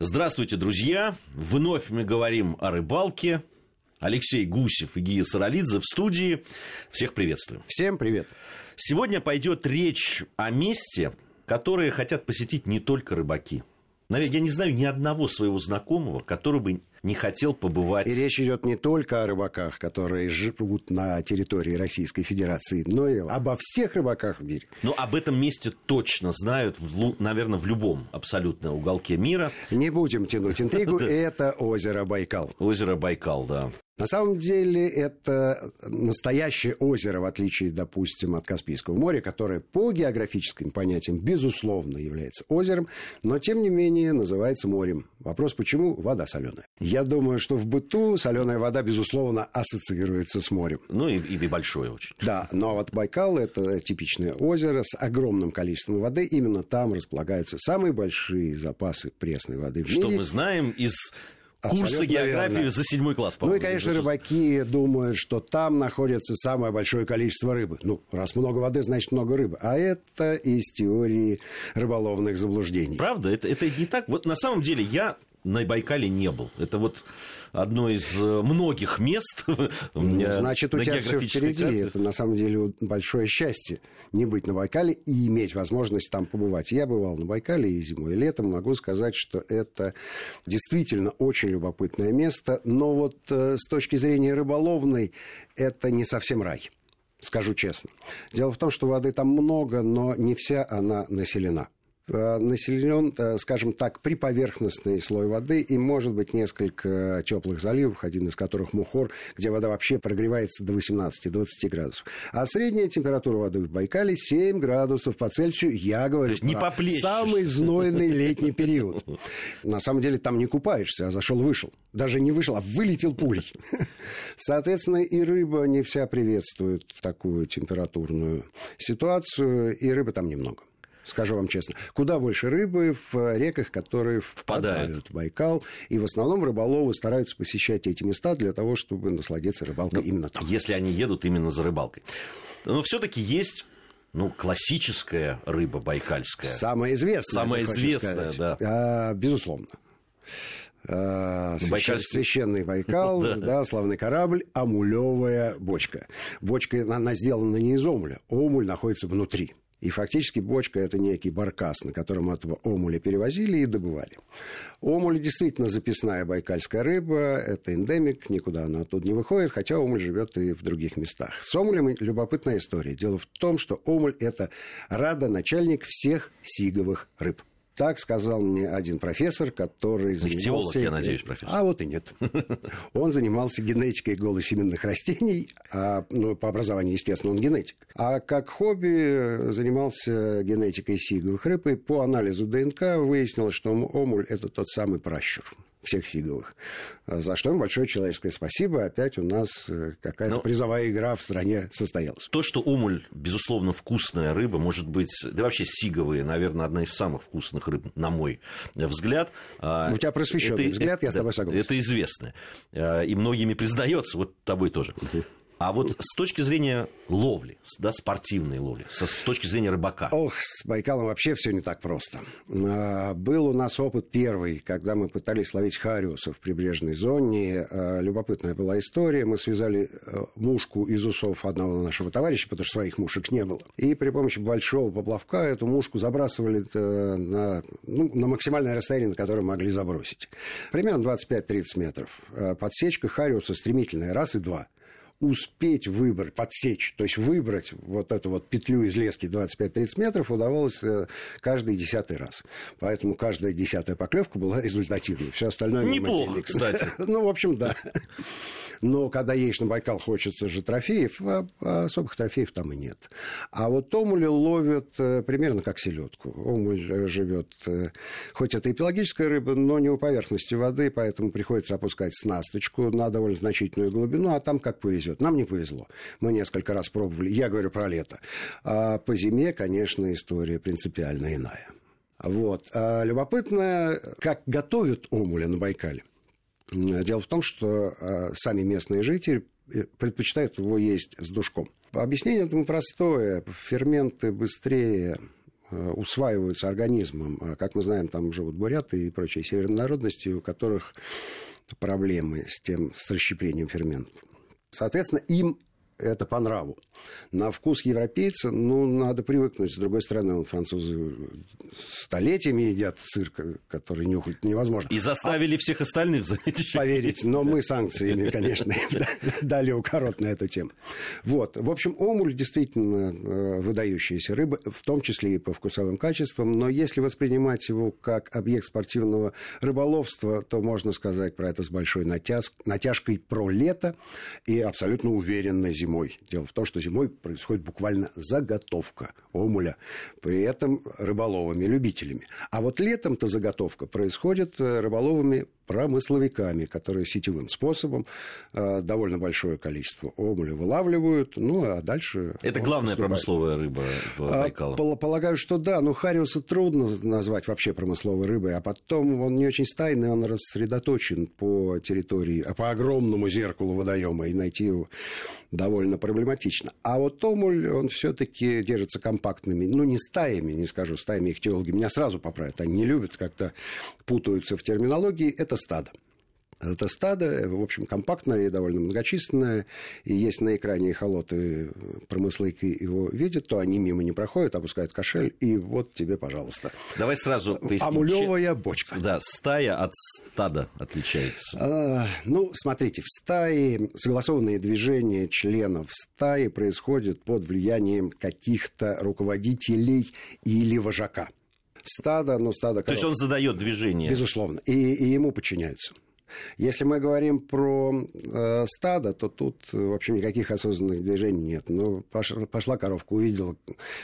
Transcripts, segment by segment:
Здравствуйте, друзья! Вновь мы говорим о рыбалке. Алексей Гусев и Гия Саралидзе в студии. Всех приветствую. Всем привет. Сегодня пойдет речь о месте, которое хотят посетить не только рыбаки. Наверное, я не знаю ни одного своего знакомого, который бы не хотел побывать. И речь идет не только о рыбаках, которые живут на территории Российской Федерации, но и обо всех рыбаках в мире. Но об этом месте точно знают, наверное, в любом абсолютно уголке мира. Не будем тянуть интригу, это озеро Байкал. Озеро Байкал, да. На самом деле это настоящее озеро, в отличие, допустим, от Каспийского моря, которое по географическим понятиям, безусловно, является озером, но, тем не менее, называется морем. Вопрос, почему? Вода соленая. Я думаю, что в быту соленая вода, безусловно, ассоциируется с морем. Ну и, и большое очень. Да, но вот Байкал – это типичное озеро с огромным количеством воды. Именно там располагаются самые большие запасы пресной воды в мире. Что мы знаем из Курсы географии верно. за седьмой класс, по Ну и, конечно, рыбаки думают, что там находится самое большое количество рыбы. Ну, раз много воды, значит много рыбы. А это из теории рыболовных заблуждений. Правда? Это, это не так? Вот на самом деле я на Байкале не был. Это вот одно из э, многих мест. Ну, значит, у тебя все впереди. Карте. Это на самом деле большое счастье не быть на Байкале и иметь возможность там побывать. Я бывал на Байкале и зимой, и летом. Могу сказать, что это действительно очень любопытное место. Но вот э, с точки зрения рыболовной это не совсем рай. Скажу честно. Дело в том, что воды там много, но не вся она населена. Э, населен, э, скажем так, приповерхностный слой воды и, может быть, несколько теплых заливов, один из которых Мухор, где вода вообще прогревается до 18-20 градусов. А средняя температура воды в Байкале 7 градусов по Цельсию. Я говорю не про самый знойный летний период. На самом деле там не купаешься, а зашел-вышел. Даже не вышел, а вылетел пулей. Соответственно, и рыба не вся приветствует такую температурную ситуацию, и рыбы там немного скажу вам честно. Куда больше рыбы в реках, которые впадают, впадают в Байкал. И в основном рыболовы стараются посещать эти места для того, чтобы насладиться рыбалкой ну, именно там. Если они едут именно за рыбалкой. Но все-таки есть ну, классическая рыба байкальская. Самая известная. Самая известная, да. А, безусловно. А, священ, священный Байкал, да. да, славный корабль, амулевая бочка. Бочка, она сделана не из омуля, омуль находится внутри. И фактически бочка – это некий баркас, на котором этого омуля перевозили и добывали. Омуль действительно записная байкальская рыба, это эндемик, никуда она оттуда не выходит, хотя омуль живет и в других местах. С омулем любопытная история. Дело в том, что омуль – это родоначальник всех сиговых рыб. Так сказал мне один профессор, который занимался... Ихтиолог, я надеюсь, профессор. А вот и нет. Он занимался генетикой голосеменных растений, а, ну, по образованию, естественно, он генетик. А как хобби занимался генетикой сиговых рыб, и по анализу ДНК выяснилось, что омуль – это тот самый пращур всех Сиговых. За что им большое человеческое спасибо. Опять у нас э, какая-то Но... призовая игра в стране состоялась. То, что умуль, безусловно, вкусная рыба, может быть, да вообще сиговые, наверное, одна из самых вкусных рыб, на мой взгляд. А, у тебя просвещенный это, взгляд, я с тобой согласен. Это известно. А, и многими признается, вот тобой тоже. А вот с точки зрения ловли, да, спортивной ловли, с точки зрения рыбака. Ох, с Байкалом вообще все не так просто. А, был у нас опыт первый, когда мы пытались ловить хариуса в прибрежной зоне. А, любопытная была история. Мы связали э, мушку из усов одного нашего товарища, потому что своих мушек не было. И при помощи большого поплавка эту мушку забрасывали э, на, ну, на максимальное расстояние, на которое могли забросить. Примерно 25-30 метров. А, подсечка хариуса стремительная, раз и два успеть выбрать, подсечь, то есть выбрать вот эту вот петлю из лески 25-30 метров удавалось э, каждый десятый раз. Поэтому каждая десятая поклевка была результативной. Все остальное Неплохо, кстати. ну, в общем, да. Но когда едешь на Байкал, хочется же трофеев, а особых трофеев там и нет. А вот омули ловят э, примерно как селедку. Омуль живет, э, хоть это и пелагическая рыба, но не у поверхности воды, поэтому приходится опускать снасточку на довольно значительную глубину, а там как повезет. Нам не повезло. Мы несколько раз пробовали. Я говорю про лето. А по зиме, конечно, история принципиально иная. Вот. А любопытно, как готовят омуля на Байкале. Дело в том, что э, сами местные жители э, предпочитают его есть с душком. Объяснение этому простое. Ферменты быстрее э, усваиваются организмом. А, как мы знаем, там живут буряты и прочие северные народности, у которых проблемы с тем, с расщеплением ферментов. Соответственно, им это по нраву. На вкус европейца, ну, надо привыкнуть. С другой стороны, французы столетиями едят цирк, который нюхать невозможно. И заставили а... всех остальных заметить. Поверить, но мы санкциями, конечно, дали укорот на эту тему. Вот. В общем, омуль действительно э, выдающаяся рыба, в том числе и по вкусовым качествам, но если воспринимать его как объект спортивного рыболовства, то можно сказать про это с большой натяжкой про лето и абсолютно уверенно зимой зимой. Дело в том, что зимой происходит буквально заготовка омуля, при этом рыболовами-любителями. А вот летом-то заготовка происходит э, рыболовами промысловиками, которые сетевым способом э, довольно большое количество омуля вылавливают, ну а дальше... Это главная вступает. промысловая рыба Байкала? А, полагаю, что да, но хариуса трудно назвать вообще промысловой рыбой, а потом он не очень стайный, он рассредоточен по территории, по огромному зеркалу водоема, и найти его довольно проблематично. А вот омуль, он все-таки держится компактными, ну не стаями, не скажу, стаями их теологи меня сразу поправят, они не любят, как-то путаются в терминологии, это стадо. Это стадо, в общем, компактное и довольно многочисленное. И если на экране эхолоты промыслайки его видят, то они мимо не проходят, опускают кошель, и вот тебе, пожалуйста. Давай сразу поясним. Амулевая бочка. Да, стая от стада отличается. А, ну, смотрите, в стае согласованные движения членов стаи происходят под влиянием каких-то руководителей или вожака. Стадо, ну, стадо коров. То есть он задает движение. Безусловно. И, и ему подчиняются. Если мы говорим про э, стадо, то тут, в общем, никаких осознанных движений нет. Ну, пошла, пошла коровка, увидела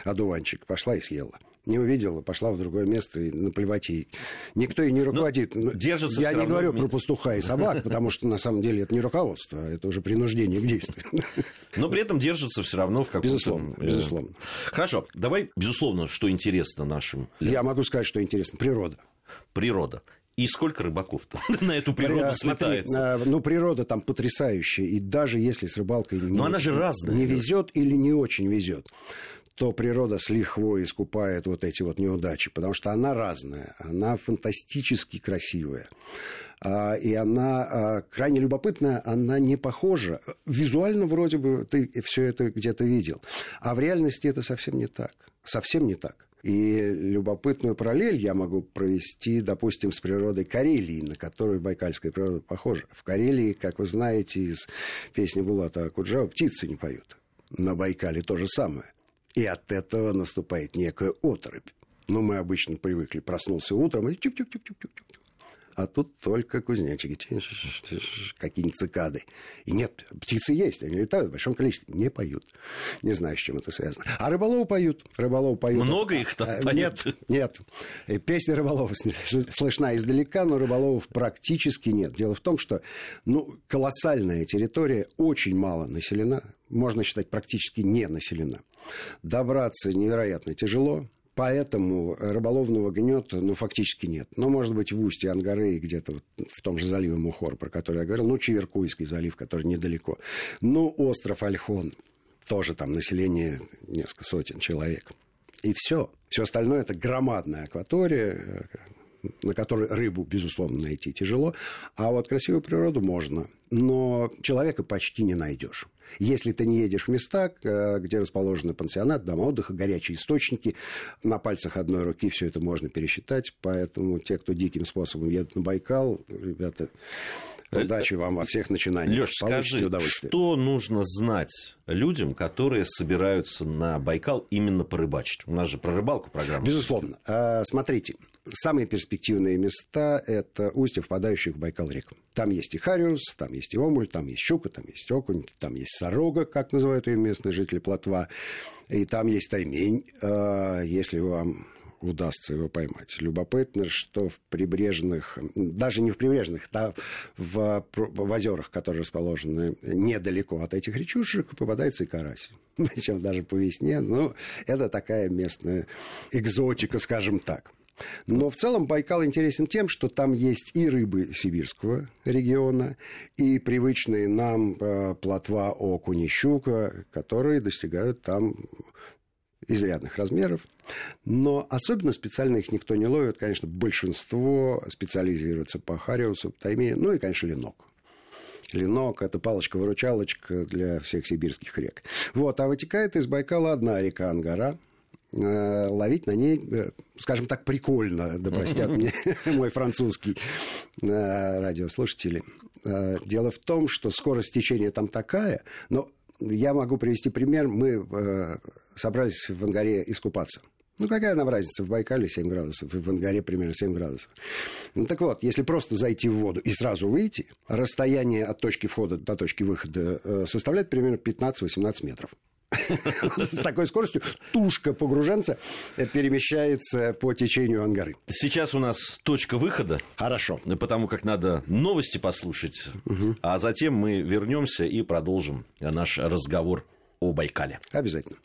одуванчик, пошла и съела. Не увидела, пошла в другое место и наплевать ей. Никто и не ну, руководит. Но держится Я не говорю про пастуха и собак, потому что на самом деле это не руководство, а это уже принуждение к действию. Но при этом держится все равно в каком-то... Безусловно, э, безусловно. Хорошо, давай, безусловно, что интересно нашим... Я могу сказать, что интересно. Природа. Природа. И сколько рыбаков-то на эту природу Смотри, слетается? Ну, природа там потрясающая. И даже если с рыбалкой не, она же разная, не везет или не очень везет, то природа с лихвой искупает вот эти вот неудачи, потому что она разная, она фантастически красивая. А, и она а, крайне любопытная, она не похожа. Визуально вроде бы ты все это где-то видел, а в реальности это совсем не так. Совсем не так. И любопытную параллель я могу провести, допустим, с природой Карелии, на которую байкальская природа похожа. В Карелии, как вы знаете из песни Булата Акуджава, птицы не поют. На Байкале то же самое. И от этого наступает некая отрыбь. Но мы обычно привыкли, проснулся утром и тюк-тюк-тюк-тюк-тюк а тут только кузнечики, какие-нибудь цикады. И нет, птицы есть, они летают в большом количестве, не поют. Не знаю, с чем это связано. А рыболовы поют, рыболовы поют. Много их там поют? Нет, нет. Песня рыболовов слышна издалека, но рыболовов практически нет. Дело в том, что ну, колоссальная территория очень мало населена, можно считать, практически не населена. Добраться невероятно тяжело, Поэтому рыболовного гнета, ну, фактически нет. Но, может быть, в устье Ангары и где-то вот в том же заливе Мухор, про который я говорил, ну, Чеверкуйский залив, который недалеко. Ну, остров Альхон, тоже там население несколько сотен человек. И все. Все остальное это громадная акватория, на которой рыбу, безусловно, найти тяжело. А вот красивую природу можно. Но человека почти не найдешь. Если ты не едешь в места, где расположены пансионат, дома отдыха, горячие источники, на пальцах одной руки все это можно пересчитать. Поэтому те, кто диким способом едут на Байкал, ребята, Удачи вам во всех начинаниях. Леш, скажи, что нужно знать людям, которые собираются на Байкал именно порыбачить? У нас же про рыбалку программа. Безусловно. Смотрите, самые перспективные места – это устья, впадающих в Байкал рек. Там есть и хариус, там есть и омуль, там есть щука, там есть окунь, там есть сорога, как называют ее местные жители Плотва, и там есть таймень. А, если вам удастся его поймать. Любопытно, что в прибрежных, даже не в прибрежных, а в, в озерах, которые расположены недалеко от этих речушек, попадается и карась. Причем даже по весне. Ну, это такая местная экзотика, скажем так. Но в целом Байкал интересен тем, что там есть и рыбы сибирского региона, и привычные нам э, плотва окунь и щука, которые достигают там изрядных размеров, но особенно специально их никто не ловит. Конечно, большинство специализируется по хариусу, таймине, ну и, конечно, ленок. Ленок – это палочка-выручалочка для всех сибирских рек. Вот, а вытекает из Байкала одна река Ангара, ловить на ней, э, скажем так, прикольно, да простят мне мой французский э, радиослушатели. Дело в том, что скорость течения там такая, но я могу привести пример. Мы собрались в Ангаре искупаться – ну, какая нам разница? В Байкале 7 градусов, в Ангаре примерно 7 градусов. Ну, так вот, если просто зайти в воду и сразу выйти, расстояние от точки входа до точки выхода э, составляет примерно 15-18 метров. С такой скоростью тушка погруженца перемещается по течению Ангары. Сейчас у нас точка выхода. Хорошо. Потому как надо новости послушать. Угу. А затем мы вернемся и продолжим наш разговор о Байкале. Обязательно.